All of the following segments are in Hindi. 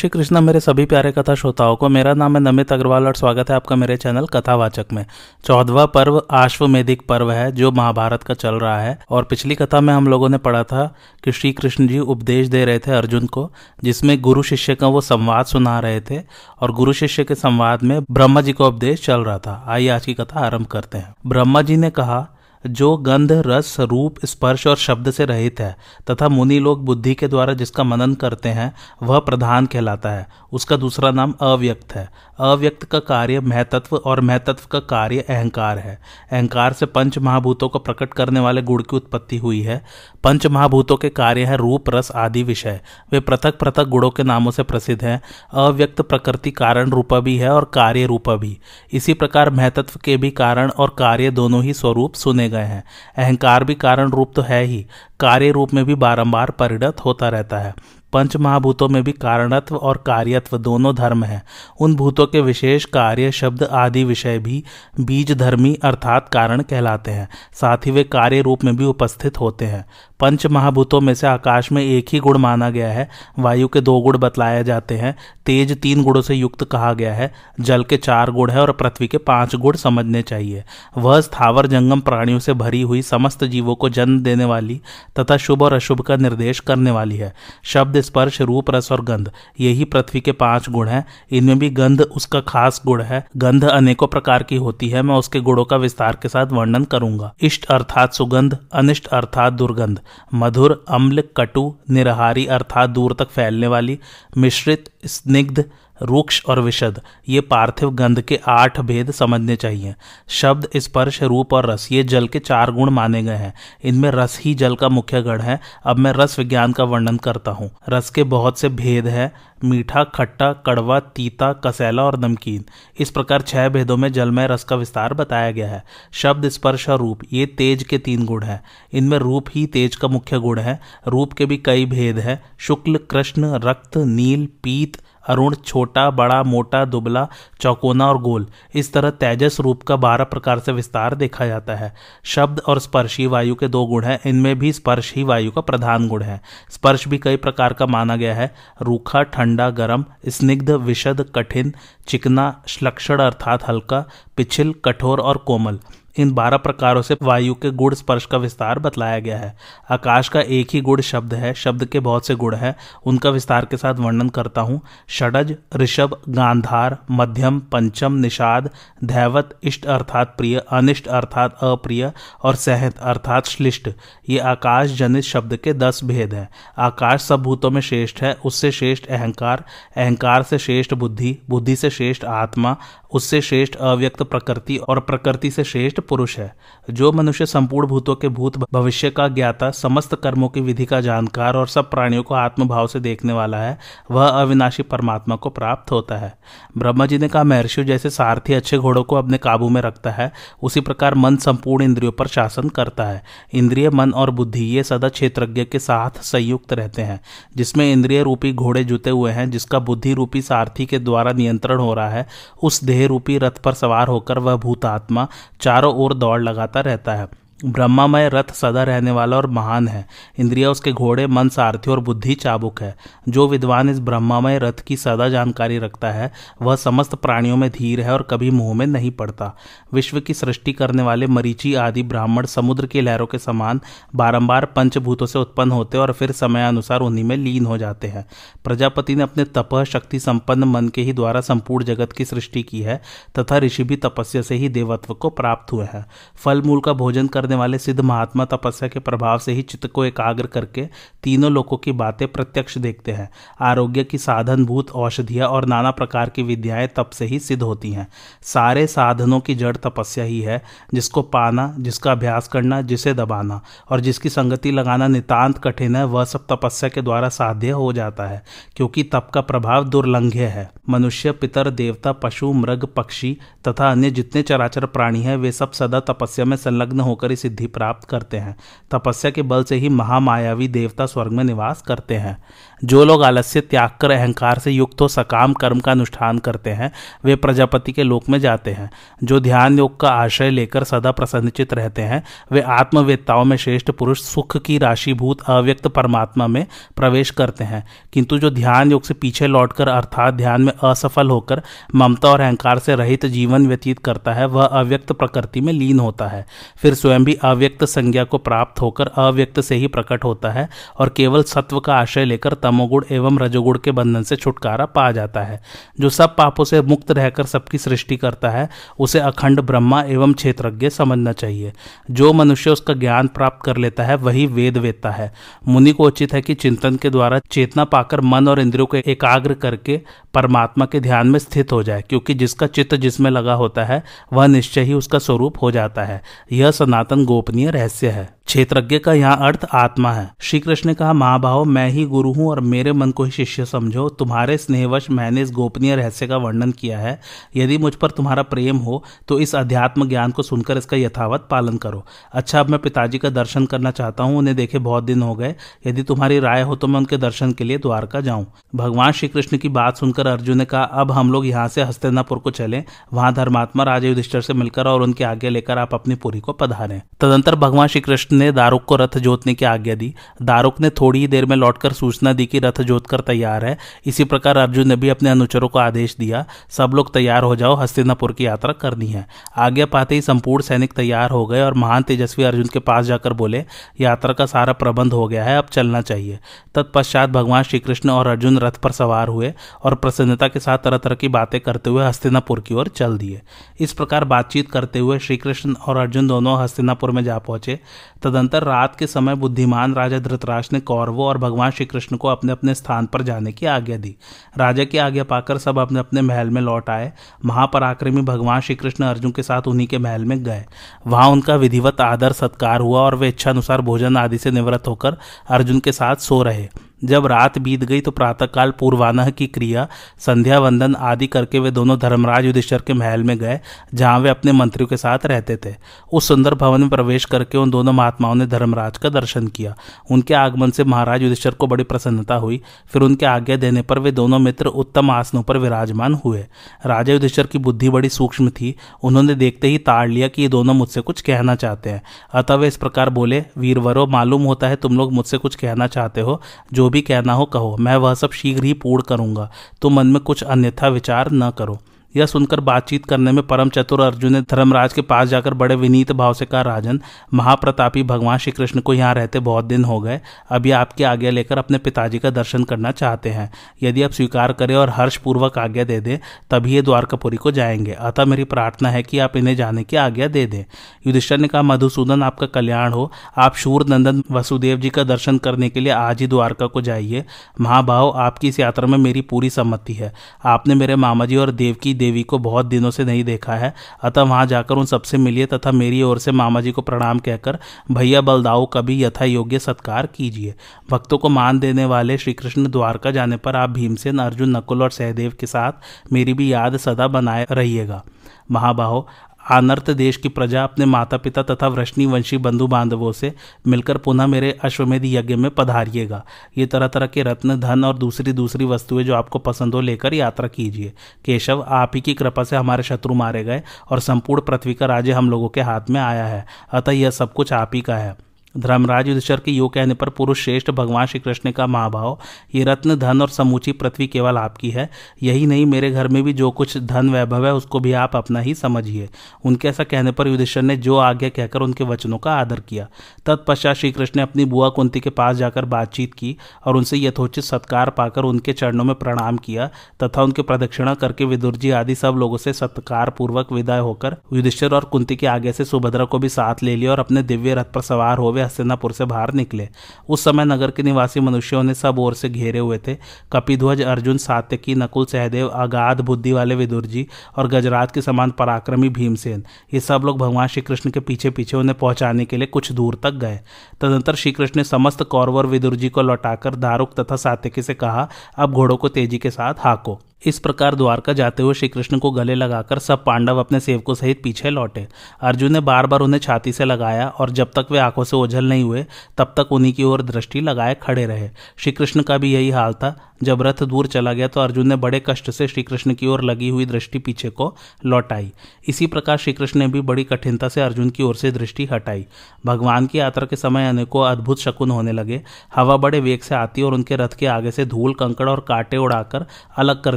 श्री कृष्णा मेरे सभी प्यारे कथा श्रोताओं को, मेरा नाम है नमित अग्रवाल और स्वागत है आपका मेरे चैनल कथावाचक में। चौदवा पर्व आश्वमेधिक पर्व है, जो महाभारत का चल रहा है। और पिछली कथा में हम लोगों ने पढ़ा था कि श्री कृष्ण जी उपदेश दे रहे थे अर्जुन को, जिसमें गुरु शिष्य का वो संवाद सुना रहे थे। और गुरु शिष्य के संवाद में ब्रह्मा जी का उपदेश चल रहा था। आइए आज की कथा आरंभ करते हैं। ब्रह्मा जी ने कहा जो गंध, रस, रूप, स्पर्श और शब्द से रहित है, तथा मुनि लोग बुद्धि के द्वारा जिसका मनन करते हैं, वह प्रधान कहलाता है। उसका दूसरा नाम अव्यक्त है। अव्यक्त का कार्य महतत्व और महतत्व का कार्य अहंकार है। अहंकार से पंच महाभूतों को प्रकट करने वाले गुण की उत्पत्ति हुई है। पंच महाभूतों के कार्य है रूप, रस आदि विषय। वे पृथक पृथक गुणों के नामों से प्रसिद्ध हैं। अव्यक्त प्रकृति कारण रूपा भी है और कार्य रूपा भी। इसी प्रकार महतत्व के भी कारण और कार्य दोनों ही स्वरूप सुने गए हैं। अहंकार भी कारण रूप तो है ही। कार्य रूप में भी बारंबार परिणत होता रहता है। पंच महाभूतों में भी कारणत्व और कार्यत्व दोनों धर्म हैं। उन भूतों के विशेष कार्य, शब्द आदि विषय भी बीज धर्मी अर्थात कारण कहलाते हैं। साथ ही वे कार्य रूप में भी उपस्थित होते हैं। पंच महाभूतों में से आकाश में एक ही गुण माना गया है। वायु के दो गुण बतलाए जाते हैं। तेज तीन गुणों से युक्त कहा गया है। जल के चार गुण है और पृथ्वी के पाँच गुण समझने चाहिए। वह स्थावर जंगम प्राणियों से भरी हुई समस्त जीवों को जन्म देने वाली तथा शुभ और अशुभ का निर्देश करने वाली है। शब्द स्पर्श, रूप, रस और गंध, यही पृथ्वी के पाँच गुण है। इनमें भी गंध उसका खास गुण है। गंध अनेकों प्रकार की होती है। मैं उसके गुणों का विस्तार के साथ वर्णन करूँगा। इष्ट अर्थात सुगंध, अनिष्ट अर्थात दुर्गंध। मधुर, अम्ल, कटु, निरहारी अर्थात दूर तक फैलने वाली, मिश्रित, स्निग्ध, रूक्ष और विशद ये पार्थिव गंध के आठ भेद समझने चाहिए। शब्द, स्पर्श, रूप और रस, ये जल के चार गुण माने गए हैं। इनमें रस ही जल का मुख्य गण है। अब मैं रस विज्ञान का वर्णन करता हूँ। रस के बहुत से भेद है। मीठा, खट्टा, कड़वा, तीता, कसैला और नमकीन। इस प्रकार छह भेदों में जलमय रस का विस्तार बताया गया है। शब्द, स्पर्श और रूप, ये तेज के तीन गुण हैं। इनमें रूप ही तेज का मुख्य गुण है। रूप के भी कई भेद हैं। शुक्ल, कृष्ण, रक्त, नील, पीत, अरुण, छोटा, बड़ा, मोटा, दुबला, चौकोना और गोल। इस तरह तेजस रूप का बारह प्रकार से विस्तार देखा जाता है। शब्द और स्पर्श वायु के दो गुण हैं। इनमें भी स्पर्श ही वायु का प्रधान गुण है। स्पर्श भी कई प्रकार का माना गया है। रूखा, ठंडा गर्म स्निग्ध विशद कठिन चिकना श्लक्षण अर्थात हल्का पिछिल कठोर और कोमल। इन बारह प्रकारों से वायु के गुण स्पर्श का विस्तार बतलाया गया है। आकाश का एक ही गुण शब्द है, शब्द के बहुत से गुण हैं, उनका विस्तार के साथ वर्णन करता हूँ। षडज, ऋषभ, गांधार, मध्यम, पंचम, निषाद, धैवत, इष्ट अर्थात प्रिय, अनिष्ट अर्थात अप्रिय और सहत अर्थात श्लिष्ट। ये आकाश जनित शब्द के दस भेद हैं। आकाश सब भूतों में श्रेष्ठ है, उससे श्रेष्ठ अहंकार अहंकार से श्रेष्ठ बुद्धि बुद्धि से श्रेष्ठ आत्मा उससे श्रेष्ठ अव्यक्त प्रकृति और प्रकृति से श्रेष्ठ पुरुष है। जो मनुष्य संपूर्ण भूतों के भूत भविष्य का ज्ञाता, समस्त कर्मों की विधि का जानकार और सब प्राणियों को आत्मभाव से देखने वाला है, वह अविनाशी परमात्मा को प्राप्त होता है। ब्रह्मा जी ने कहा महर्षि जैसे सारथी अच्छे घोड़ों को अपने काबू में रखता है, उसी प्रकार मन संपूर्ण इंद्रियों पर शासन करता है। इंद्रिय, मन और बुद्धि, ये सदा क्षेत्रज्ञ के साथ संयुक्त रहते हैं, जिसमें इंद्रिय रूपी घोड़े जुते हुए हैं, जिसका बुद्धि रूपी सारथी के द्वारा नियंत्रण हो रहा है, उस देह रूपी रथ पर सवार होकर वह भूतात्मा चारों ओर दौड़ लगाता रहता है। ब्रह्मामय रथ सदा रहने वाला और महान है। इंद्रिया उसके घोड़े, मन, सारथी और बुद्धि चाबुक है। जो विद्वान इस ब्रह्मामय रथ की सदा जानकारी रखता है, वह समस्त प्राणियों में धीर है और कभी मुँह में नहीं पड़ता। विश्व की सृष्टि करने वाले मरीची आदि ब्राह्मण समुद्र की लहरों के समान बारंबार पंचभूतों से उत्पन्न होते और फिर समयानुसार उन्हीं में लीन हो जाते हैं। प्रजापति ने अपने तपह शक्ति संपन्न मन के ही द्वारा संपूर्ण जगत की सृष्टि की है, तथा ऋषि भी तपस्या से ही देवत्व को प्राप्त हुए हैं। फल मूल का भोजन कर करने वाले सिद्ध महात्मा तपस्या के प्रभाव से ही चित्त को एकाग्र करके तीनों लोगों की बातें प्रत्यक्ष देखते हैं। आरोग्य की साधनभूत औषधियाँ और नाना प्रकार की विद्याएँ तप से ही सिद्ध होती हैं। सारे साधनों की जड़ तपस्या ही है, जिसको पाना, जिसका अभ्यास करना, जिसे दबाना और जिसकी संगति लगाना नितांत कठिन है, वह सब तपस्या के द्वारा साध्य हो जाता है, क्योंकि तप का प्रभाव दुर्लंघ्य है। मनुष्य, पितर, देवता, पशु, मृग, पक्षी तथा अन्य जितने चराचर प्राणी हैं, वे सब सदा तपस्या में संलग्न होकर सिद्धि प्राप्त करते हैं। तपस्या के बल से ही महामायावी देवता स्वर्ग में निवास करते हैं। जो लोग आलस्य त्याग कर अहंकार से युक्त हो, सकाम, कर्म का अनुष्ठान करते हैं, वे प्रजापति के लोक में जाते हैं। जो ध्यान योग का आश्रय लेकर सदा प्रसन्नचित रहते हैं, वे आत्मवेत्ताओं में श्रेष्ठ पुरुष, सुख की राशिभूत, अव्यक्त परमात्मा में प्रवेश करते हैं। किंतु जो ध्यान योग से पीछे लौटकर, अर्थात ध्यान में असफल होकर, ममता और अहंकार से रहित जीवन व्यतीत करता है, वह अव्यक्त प्रकृति में लीन होता है। फिर स्वयं भी अव्यक्त संज्ञा को प्राप्त होकर, अव्यक्त से ही प्रकट होता है और केवल सत्व का आश्रय लेकर तमोगुण एवं रजोगुण के बंधन से छुटकारा पा जाता है। जो सब पापों से मुक्त रहकर सबकी सृष्टि करता है, उसे अखंड ब्रह्मा एवं क्षेत्रज्ञ समझना चाहिए। जो मनुष्य उसका ज्ञान प्राप्त कर लेता है, वही वेद वेदता है। मुनि को उचित है कि चिंतन के द्वारा चेतना पाकर मन और इंद्रियों को एकाग्र करके परमात्मा के ध्यान में स्थित हो जाए, क्योंकि जिसका चित्त जिसमें लगा होता है, वह निश्चय ही उसका स्वरूप हो जाता है। यह सनातन गोपनीय रहस्य है। क्षेत्रज्ञ का यहाँ अर्थ आत्मा है। श्री कृष्ण ने कहा, महाभाव, मैं ही गुरु हूँ और मेरे मन को ही शिष्य समझो। तुम्हारे स्नेहवश मैंने इस गोपनीय रहस्य का वर्णन किया है। यदि मुझ पर तुम्हारा प्रेम हो तो इस अध्यात्म ज्ञान को सुनकर इसका यथावत पालन करो। अच्छा अब मैं पिताजी का दर्शन करना चाहता हूँ, उन्हें देखे बहुत दिन हो गए। यदि तुम्हारी राय हो तो मैं उनके दर्शन के लिए द्वारका जाऊँ। भगवान श्री कृष्ण की बात सुनकर अर्जुन ने कहा, अब हम लोग यहाँ से हस्तिनापुर को चले। वहाँ धर्मात्मा, राजा युधिष्ठर से मिलकर और उनकी आज्ञा लेकर आप अपनी पुरी को पधारे। तदंतर भगवान श्री कृष्ण ने दारुक को रथ जोतने की आज्ञा दी। दारुक ने थोड़ी ही देर में लौटकर सूचना दी कि रथ जोत कर तैयार है। इसी प्रकार अर्जुन ने भी अपने अनुचरों को आदेश दिया, सब लोग तैयार हो जाओ, हस्तिनापुर की यात्रा करनी है। आज्ञा पाते ही संपूर्ण सैनिक तैयार हो गए और महान तेजस्वी अर्जुन के पास जाकर बोले, यात्रा का सारा प्रबंध हो गया है, अब चलना चाहिए। तत्पश्चात भगवान श्री कृष्ण और अर्जुन रथ पर सवार हुए और प्रसन्नता के साथ तरह तरह की बातें करते हुए हस्तिनापुर की ओर चल दिए। इस प्रकार बातचीत करते हुए श्री कृष्ण और अर्जुन दोनों हस्तिनापुर में जा पहुँचे। तदंतर रात के समय बुद्धिमान राजा धृतराज ने कौरवों और भगवान श्री कृष्ण को अपने अपने स्थान पर जाने की आज्ञा दी। राजा की आज्ञा पाकर सब अपने अपने महल में लौट आए। महापराक्रमी भगवान श्री कृष्ण अर्जुन के साथ उन्हीं के महल में गए। वहाँ उनका विधिवत आदर सत्कार हुआ और वे इच्छानुसार भोजन आदि से निवृत्त होकर अर्जुन के साथ सो रहे। जब रात बीत गई तो प्रातःकाल पूर्वानह की क्रिया संध्या वंदन आदि करके वे दोनों धर्मराज युधिष्ठर के महल में गए, जहाँ वे अपने मंत्रियों के साथ रहते थे। उस सुंदर भवन में प्रवेश करके उन दोनों महात्माओं ने धर्मराज का दर्शन किया। उनके आगमन से महाराज युधिष्ठर को बड़ी प्रसन्नता हुई। फिर उनके आज्ञा देने पर वे दोनों मित्र उत्तम आसनों पर विराजमान हुए। राजा युधिष्ठर की बुद्धि बड़ी सूक्ष्म थी। उन्होंने देखते ही ताड़ लिया कि ये दोनों मुझसे कुछ कहना चाहते हैं। अतः वे इस प्रकार बोले, वीरवरो, मालूम होता है तुम लोग मुझसे कुछ कहना चाहते हो। जो भी कहना हो कहो, मैं वह सब शीघ्र ही पूर्ण करूँगा। तो मन में कुछ अन्यथा विचार न करो। यह सुनकर बातचीत करने में परम चतुर अर्जुन ने धर्मराज के पास जाकर बड़े विनीत भाव से कहा, राजन, महाप्रतापी भगवान श्री कृष्ण को यहाँ रहते बहुत दिन हो गए। अभी आपकी आज्ञा लेकर अपने पिताजी का दर्शन करना चाहते हैं। यदि आप स्वीकार करें और हर्षपूर्वक आज्ञा दे दें, तभी ये द्वारकापुरी को जाएँगे। अतः मेरी प्रार्थना है कि आप इन्हें जाने की आज्ञा दे दें। युधिष्ठर ने कहा, मधुसूदन, आपका कल्याण हो। आप शूर नंदन वसुदेव जी का दर्शन करने के लिए आज ही द्वारका को जाइए। महाभाव, आपकी इस यात्रा में मेरी पूरी सम्मति है। आपने मेरे मामा जी और देवकी देवी को बहुत दिनों से नहीं देखा है। अतः वहाँ जाकर उन सबसे मिलिए तथा मेरी ओर से मामा जी को प्रणाम कहकर, भैया बलदाऊ का भी यथा योग्य सत्कार कीजिए। भक्तों को मान देने वाले श्री कृष्ण द्वारका जाने पर आप भीमसेन, अर्जुन, नकुल और सहदेव के साथ मेरी भी याद सदा बनाए रहिएगा। महाबाहो आनर्त देश की प्रजा अपने माता पिता तथा वृष्णि वंशी बंधु बांधवों से मिलकर पुनः मेरे अश्वमेध यज्ञ में पधारिएगा। ये तरह तरह के रत्न, धन और दूसरी दूसरी वस्तुएँ जो आपको पसंद हो लेकर यात्रा कीजिए। केशव, आप ही की कृपा से हमारे शत्रु मारे गए और संपूर्ण पृथ्वी का राज्य हम लोगों के हाथ में आया है। अतः यह सब कुछ आप ही का है। धर्मराज युधिष्ठर के योग कहने पर पुरुष श्रेष्ठ भगवान श्री कृष्ण का महाभाव, ये रत्न, धन और समूची पृथ्वी केवल आपकी है। यही नहीं, मेरे घर में भी जो कुछ धन वैभव है, उसको भी आप अपना ही समझिए। उनके ऐसा कहने पर युधिष्ठर ने जो आज्ञा कहकर उनके वचनों का आदर किया। तत्पश्चात श्री कृष्ण ने अपनी बुआ कुंती के पास जाकर बातचीत की और उनसे यथोचित सत्कार पाकर उनके चरणों में प्रणाम किया तथा उनके प्रदक्षिणा करके विदुर जी आदि सब लोगों से सत्कार पूर्वक विदाय होकर युधिष्ठर और कुंती के आगे से सुभद्रा को भी साथ ले लिया और अपने दिव्य रथ पर सवार हो वे हस्तिनापुर से बाहर निकले। उस समय नगर के निवासी मनुष्यों ने सब ओर से घेरे हुए थे। कपिध्वज, अर्जुन, सात्यकी, नकुल, सहदेव, अगाध बुद्धि वाले विदुर जी और गजराज के समान पराक्रमी भीमसेन, ये सब लोग भगवान श्री कृष्ण के पीछे पीछे उन्हें पहुँचाने के लिए कुछ दूर तक गए। तदंतर श्री कृष्ण ने समस्त कौरवर विदुर जी को लौटाकर दारुक तथा सात्यकी से कहा, अब घोड़ों को तेज़ी के साथ हाको। इस प्रकार द्वारका जाते हुए श्री कृष्ण को गले लगाकर सब पांडव अपने सेवकों सहित पीछे लौटे। अर्जुन ने बार बार उन्हें छाती से लगाया और जब तक वे आँखों से ओझल नहीं हुए, तब तक उन्हीं की ओर दृष्टि लगाए खड़े रहे। श्री कृष्ण का भी यही हाल था। जब रथ दूर चला गया तो अर्जुन ने बड़े कष्ट से श्री कृष्ण की ओर लगी हुई दृष्टि पीछे को लौटाई। इसी प्रकार श्री कृष्ण ने भी बड़ी कठिनता से अर्जुन की ओर से दृष्टि हटाई। भगवान की यात्रा के समय अनेकों अद्भुत शकुन होने लगे। हवा बड़े वेग से आती और उनके रथ के आगे से धूल, कंकड़ और कांटे उड़ाकर अलग कर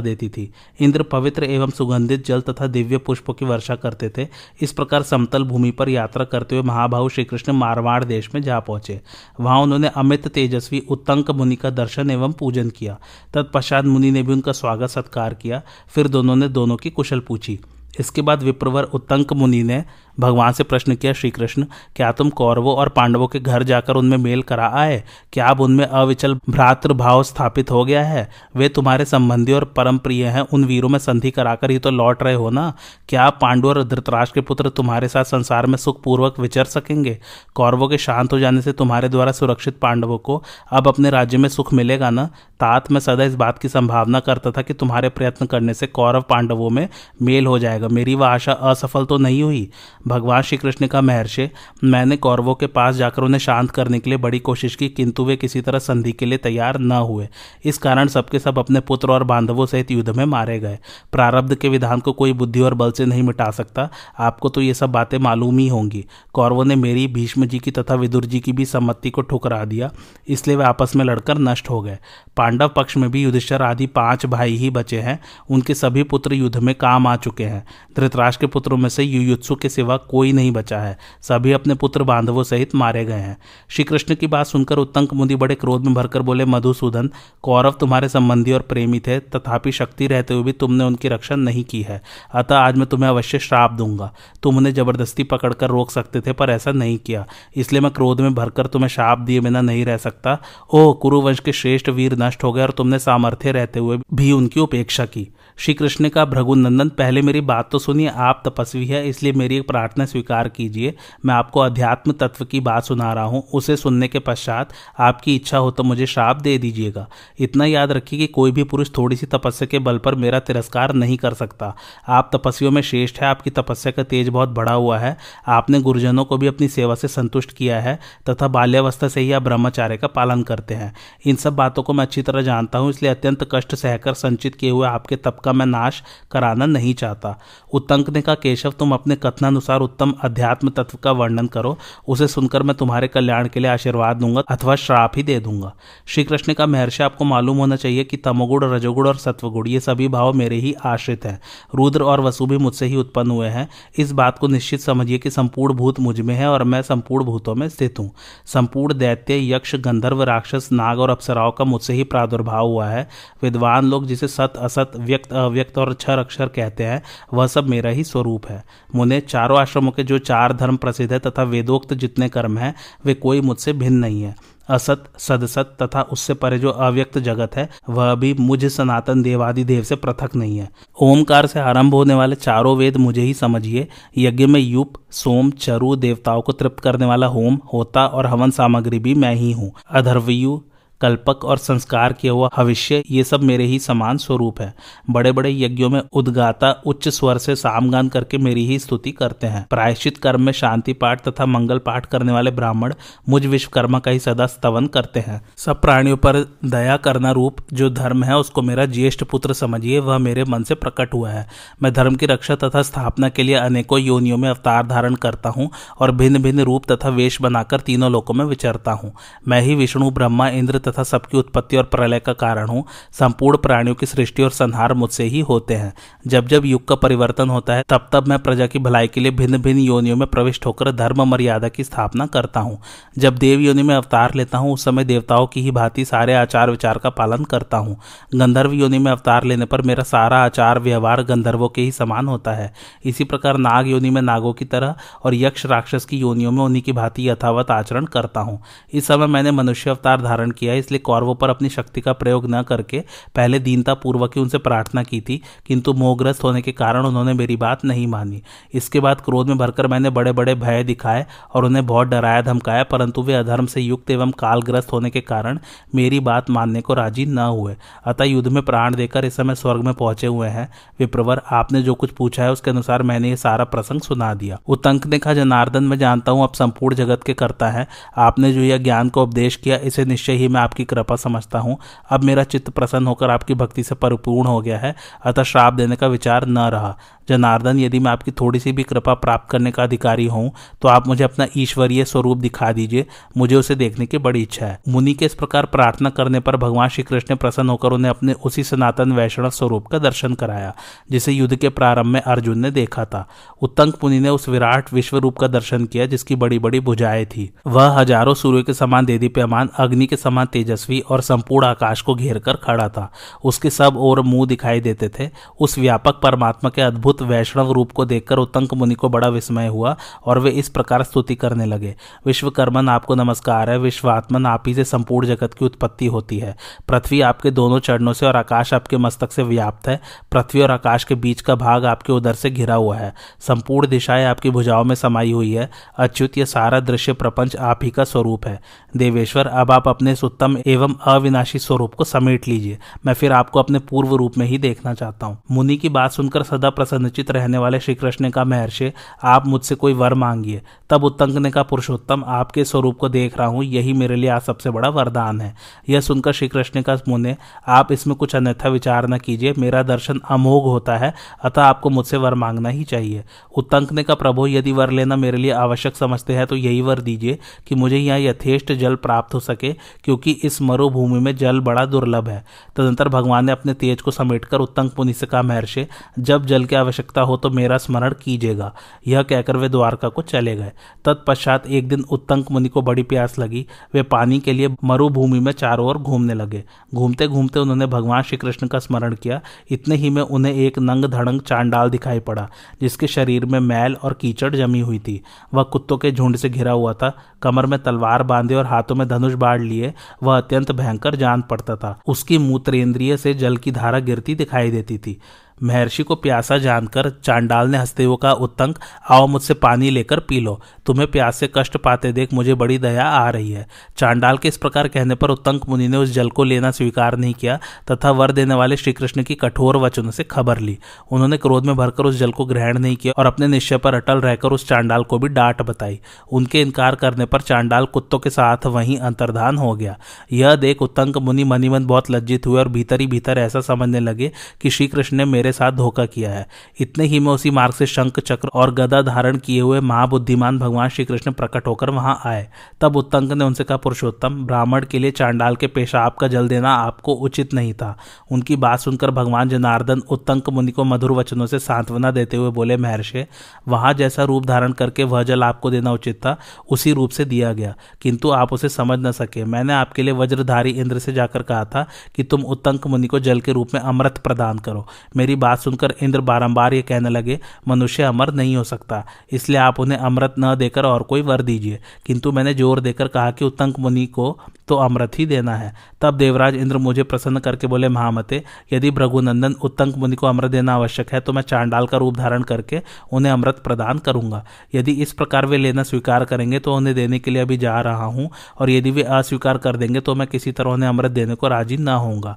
देती थी। इंद्र पवित्र एवं सुगंधित जल तथा दिव्य पुष्पों की वर्षा करते थे। इस प्रकार समतल भूमि पर यात्रा करते हुए महाभाव श्री कृष्ण मारवाड़ देश में जा पहुँचे। वहाँ उन्होंने अमित तेजस्वी, उत्तंक मुनि का दर्शन एवं पूजन किया। तत्पश्चात मुनि ने भी उनका स्वागत सत्कार किया। फिर दोनों ने दोनों की कुशल पूछी। इसके बाद विप्रवर उत्तंक मुनि ने भगवान से प्रश्न किया श्री कृष्ण क्या तुम कौरवों और पांडवों के घर जाकर उनमें मेल करा आए? क्या अब उनमें अविचल भ्रातृभाव स्थापित हो गया है? वे तुम्हारे संबंधी और परम प्रिय हैं, उन वीरों में संधि कराकर ही तो लौट रहे हो ना? क्या पांडु और धृतराज के पुत्र तुम्हारे साथ संसार में सुखपूर्वक विचर सकेंगे? कौरवों के शांत हो जाने से तुम्हारे द्वारा सुरक्षित पांडवों को अब अपने राज्य में सुख मिलेगा ना? तात में सदा इस बात की संभावना करता था कि तुम्हारे प्रयत्न करने से कौरव पांडवों में मेल हो जाएगा। मेरी वह आशा असफल तो नहीं हुई। भगवान श्री कृष्ण का महर्षि, मैंने कौरवों के पास जाकर उन्हें शांत करने के लिए बड़ी कोशिश की, किंतु वे किसी तरह संधि के लिए तैयार न हुए। इस कारण सबके सब अपने पुत्र और बांधवों सहित युद्ध में मारे गए। प्रारब्ध के विधान को कोई बुद्धि और बल से नहीं मिटा सकता। आपको तो ये सब बातें मालूम ही होंगी। कौरवों ने मेरी, भीष्म जी की तथा विदुर जी की भी सम्मति को ठुकरा दिया, इसलिए वे आपस में लड़कर नष्ट हो गए। पांडव पक्ष में भी युधिष्ठर आदि पाँच भाई ही बचे हैं। उनके सभी पुत्र युद्ध में काम आ चुके हैं। धृतराज के पुत्रों में से युयुत्सु के सिवा कोई नहीं बचा है। सभी अपने पुत्र बांधवों सहित मारे गए हैं। श्री कृष्ण की बात सुनकर उत्तंक मुनि बड़े क्रोध में भरकर बोले, मधुसूदन, कौरव तुम्हारे संबंधी और प्रेमी थे, तथापि शक्ति रहते हुए भी तुमने उनकी रक्षा नहीं की है। अतः आज मैं तुम्हें अवश्य श्राप दूँगा। तुम उन्हें ज़बरदस्ती पकड़कर रोक सकते थे, पर ऐसा नहीं किया। इसलिए मैं क्रोध में भरकर तुम्हें श्राप दिए बिना नहीं रह सकता। ओह, कुरुवंश के श्रेष्ठ वीर नष्ट हो गए और तुमने सामर्थ्य रहते हुए भी उनकी उपेक्षा की। श्री कृष्ण का भृगुनंदन, पहले मेरी बात तो सुनिए, आप तपस्वी है, इसलिए मेरी एक प्रार्थना स्वीकार कीजिए। मैं आपको अध्यात्म तत्व की बात सुना रहा हूँ। उसे सुनने के पश्चात आपकी इच्छा हो तो मुझे श्राप दे दीजिएगा। इतना याद रखिए कि कोई भी पुरुष थोड़ी सी तपस्या के बल पर मेरा तिरस्कार नहीं कर सकता। आप तपस्वियों में श्रेष्ठ है, आपकी तपस्या का तेज बहुत बढ़ा हुआ है। आपने गुरुजनों को भी अपनी सेवा से संतुष्ट किया है तथा बाल्यावस्था से ही आप ब्रह्मचार्य का पालन करते हैं। इन सब बातों को मैं अच्छी तरह जानता हूँ, इसलिए अत्यंत कष्ट सहकर संचित किए हुए आपके तप का मैं नाश कराना नहीं चाहता। उत्तंक ने कहा केशव, तुम अपने कथनानुसार उत्तम अध्यात्म तत्व का वर्णन करो। उसे सुनकर मैं तुम्हारे कल्याण के लिए आशीर्वाद दूँगा अथवा श्राप ही दे दूँगा। श्री कृष्ण का महर्षि, आपको मालूम होना चाहिए कि तमोगुण, रजोगुण और सत्वगुण, ये सभी भाव मेरे ही आश्रित हैं। रुद्र और वसु भी मुझसे ही उत्पन्न हुए हैं। इस बात को निश्चित समझिए कि संपूर्ण भूत मुझमें है और मैं संपूर्ण भूतों में स्थित हूँ। संपूर्ण दैत्य, यक्ष, गंधर्व, राक्षस, नाग और अप्सराओं का मुझसे ही प्रादुर्भाव हुआ है। विद्वान लोग जिसे सत, असत, व्यक्त, अव्यक्त और क्षर अक्षर कहते हैं, वह सब मेरा ही स्वरूप है। मुने चारों आश्रमों के जो चार धर्म प्रसिद्ध है तथा वेदोक्त जितने कर्म हैं, वे कोई मुझसे भिन्न नहीं है। असत, सदसत तथा उससे परे जो अव्यक्त जगत है, वह भी मुझ सनातन देवादि देव से पृथक नहीं है। ओमकार से आरंभ होने वाले चारों वेद मुझे ही समझिए। यज्ञ में युप, सोम, चरु, देवताओं को तृप्त करने वाला होम, होता और हवन सामग्री भी मैं ही हूँ। अधर्वयु कल्पक और संस्कार किया हुआ भविष्य ये सब मेरे ही समान स्वरूप है। बड़े बड़े यज्ञों में उद्गाता उच्च स्वर से सामगान करके मेरी ही स्तुति करते हैं। प्रायश्चित कर्म में शांति पाठ तथा मंगल पाठ करने वाले ब्राह्मण मुझ विश्वकर्मा का ही सदा स्तवन करते हैं। सब प्राणियों पर दया करना रूप जो धर्म है, उसको मेरा ज्येष्ठ पुत्र समझिए, वह मेरे मन से प्रकट हुआ है। मैं धर्म की रक्षा तथा स्थापना के लिए अनेकों योनियों में अवतार धारण करता हूँ और भिन्न भिन्न रूप तथा वेश बनाकर तीनों लोकों में विचरता हूँ। मैं ही विष्णु, ब्रह्मा, इंद्र तथा सबकी उत्पत्ति और प्रलय का कारण हूँ। संपूर्ण प्राणियों की सृष्टि और संहार मुझसे ही होते हैं। जब जब युग का परिवर्तन होता है, तब तब मैं प्रजा की भलाई के लिए भिन्न भिन्न योनियों में प्रविष्ट होकर धर्म मर्यादा की स्थापना करता हूँ। जब देव योनि में अवतार लेता हूँ, उस समय देवताओं की ही भांति सारे आचार विचार का पालन करता हूँ। गंधर्व योनि में अवतार लेने पर मेरा सारा आचार व्यवहार गंधर्वों के ही समान होता है। इसी प्रकार नाग योनि में नागों की तरह और यक्ष राक्षस की योनियों में उन्हीं की भांति यथावत आचरण करता हूँ। इस समय मैंने मनुष्य अवतार धारण किया गया, इसलिए कौरवों पर अपनी शक्ति का प्रयोग न करके पहले दीनता पूर्वक ही उनसे प्रार्थना की थी, किंतु मोहग्रस्त होने के कारण उन्होंने मेरी बात नहीं मानी। इसके बाद क्रोध में भरकर मैंने बड़े बड़े भय दिखाए और उन्हें बहुत डराया, धमकाया, परंतु वे अधर्म से युक्त एवं कालग्रस्त होने के कारण मेरी बात मानने को राज़ी न हुए। अतः युद्ध में प्राण देकर इस समय स्वर्ग में पहुँचे हुए हैं। विप्रवर, आपने जो कुछ पूछा है, उसके अनुसार मैंने ये सारा प्रसंग सुना दिया। उतंक ने कहा, जनार्दन, मैं जानता हूँ अब संपूर्ण जगत के करता है। आपने जो यह ज्ञान को उपदेश किया, इसे निश्चय ही मैं आपकी कृपा समझता हूँ। अब मेरा चित्त प्रसन्न होकर आपकी भक्ति से परिपूर्ण हो गया है, अतः श्राप देने का विचार न रहा। जनार्दन, यदि मैं आपकी थोड़ी सी भी कृपा प्राप्त करने का अधिकारी हूँ तो आप मुझे अपना ईश्वरीय स्वरूप दिखा दीजिए। मुझे उसे देखने की बड़ी इच्छा है। मुनि के इस प्रकार प्रार्थना करने पर भगवान श्री कृष्ण प्रसन्न होकर उन्हें अपने उसी सनातन वैष्णव स्वरूप का दर्शन कराया, जिसे युद्ध के प्रारंभ में अर्जुन ने देखा था। उत्तंक मुनि ने उस विराट विश्व रूप का दर्शन किया, जिसकी बड़ी बड़ी भुजाएँ थी। वह हज़ारों सूर्य के समान देदीप्यमान, अग्नि के समान तेजस्वी और संपूर्ण आकाश को घेर कर खड़ा था। उसके सब और मुँह दिखाई देते थे। उस व्यापक परमात्मा के अद्भुत वैष्णव रूप को देखकर उत्तंक मुनि को बड़ा विस्मय हुआ और वे इस प्रकार स्तुति करने लगे। विश्वकर्मन आपको नमस्कार है। विश्वात्मन आप ही से संपूर्ण जगत की उत्पत्ति होती है। पृथ्वी आपके दोनों चरणों से और आकाश आपके मस्तक से व्याप्त है। पृथ्वी और आकाश के बीच का भाग आपके उदर से घिरा हुआ है। संपूर्ण दिशाएँ आपकी भुजाओं में समाई हुई है। अच्युत यह सारा दृश्य प्रपंच आप ही का स्वरूप है। देवेश्वर, अब आप अपने उत्तम एवं अविनाशी स्वरूप को समेट लीजिए। मैं फिर आपको अपने पूर्व रूप में ही देखना चाहता हूँ। मुनि की बात सुनकर सदा प्रसन्नचित रहने वाले श्री कृष्ण का महर्षि, आप मुझसे कोई वर मांगिए। तब उत्तंक ने कहा पुरुषोत्तम आपके स्वरूप को देख रहा हूँ, यही मेरे लिए आज सबसे बड़ा वरदान है। यह सुनकर श्री कृष्ण का मुने, आप इसमें कुछ अन्यथा विचार न कीजिए, मेरा दर्शन अमोघ होता है, अतः आपको मुझसे वर मांगना ही चाहिए। उत्तंक ने कहा प्रभु, यदि वर लेना मेरे लिए आवश्यक समझते हैं तो यही वर दीजिए कि मुझे यहाँ यथेष्ट जल प्राप्त हो सके, क्योंकि इस मरुभूमि में जल बड़ा दुर्लभ है। तदंतर भगवान ने अपने तेज को समेटकर उत्तंक मुनि से कहा महर्षि, जब जल की आवश्यकता हो तो मेरा स्मरण कीजिएगा। यह कहकर वे द्वारका को चले गए। तत्पश्चात एक दिन उत्तंक मुनि को बड़ी प्यास लगी। वे पानी के लिए मरुभूमि में चारों ओर घूमने लगे। घूमते घूमते उन्होंने भगवान श्री कृष्ण का स्मरण किया। इतने ही में उन्हें एक नंग धड़ंग चांडाल दिखाई पड़ा, जिसके शरीर में मैल और कीचड़ जमी हुई थी। वह कुत्तों के झुंड से घिरा हुआ था। कमर में तलवार बांधे और हाथों में धनुष बाढ़ लिए। वह अत्यंत भयंकर जान पड़ता था। उसकी मूत्रेंद्रिय से जल की धारा गिरती दिखाई देती थी। महर्षि को प्यासा जानकर चांडाल ने हँसते हुए कहा उत्तंक, आओ मुझसे पानी लेकर पी लो। तुम्हें प्यास से कष्ट पाते देख मुझे बड़ी दया आ रही है। चांडाल के इस प्रकार कहने पर उत्तंक मुनि ने उस जल को लेना स्वीकार नहीं किया, तथा वर देने वाले श्री कृष्ण की कठोर वचनों से खबर ली। उन्होंने क्रोध में भरकर उस जल को ग्रहण नहीं किया और अपने निश्चय पर अटल रहकर उस चांडाल को भी डांट बताई। उनके इनकार करने पर चांडाल कुत्तों के साथ वहीं अंतर्धान हो गया। यह देख उत्तंक मुनि मनीमन बहुत लज्जित हुए और भीतर ही भीतर ऐसा समझने लगे कि श्री कृष्ण ने मेरे साथ धोखा किया है। इतने ही में उसी मार्ग से शंख चक्र और गदा धारण किए हुए महाबुद्धिमान भगवान श्री कृष्ण प्रकट होकर वहाँ आए। तब उत्तंक ने उनसे कहा, पुरुषोत्तम, ब्राह्मण के लिए चांडाल के पेशाब का जल देना आपको उचित नहीं था। उनकी बात सुनकर भगवान जनार्दन उत्तंक मुनि को मधुर वचनों से सांत्वना देते हुए बोले, महर्षि, वहाँ जैसा रूप धारण करके वह जल आपको देना उचित था, उसी रूप से दिया गया। किंतु आप उसे समझ न सके। मैंने आपके लिए वज्रधारी इंद्र से जाकर कहा था कि तुम उत्तंक मुनि को जल के रूप में अमृत प्रदान करो। मेरी मेरी बात सुनकर इंद्र बारंबार ये कहने लगे, मनुष्य अमर नहीं हो सकता। इसलिए आप उन्हें अमृत न देकर और कोई वर दीजिए। किंतु मैंने ज़ोर देकर कहा कि उत्तंक मुनि को तो अमृत ही देना है। तब देवराज इंद्र मुझे प्रसन्न करके बोले, महामते, यदि भ्रघुनंदन उत्तंक मुनि को अमृत देना आवश्यक है तो मैं चांडाल का रूप धारण करके उन्हें अमृत प्रदान करूँगा। यदि इस प्रकार वे लेना स्वीकार करेंगे तो उन्हें देने के लिए अभी जा रहा हूँ। और यदि वे अस्वीकार कर देंगे तो मैं किसी तरह उन्हें अमृत देने को राज़ी न होऊँगा।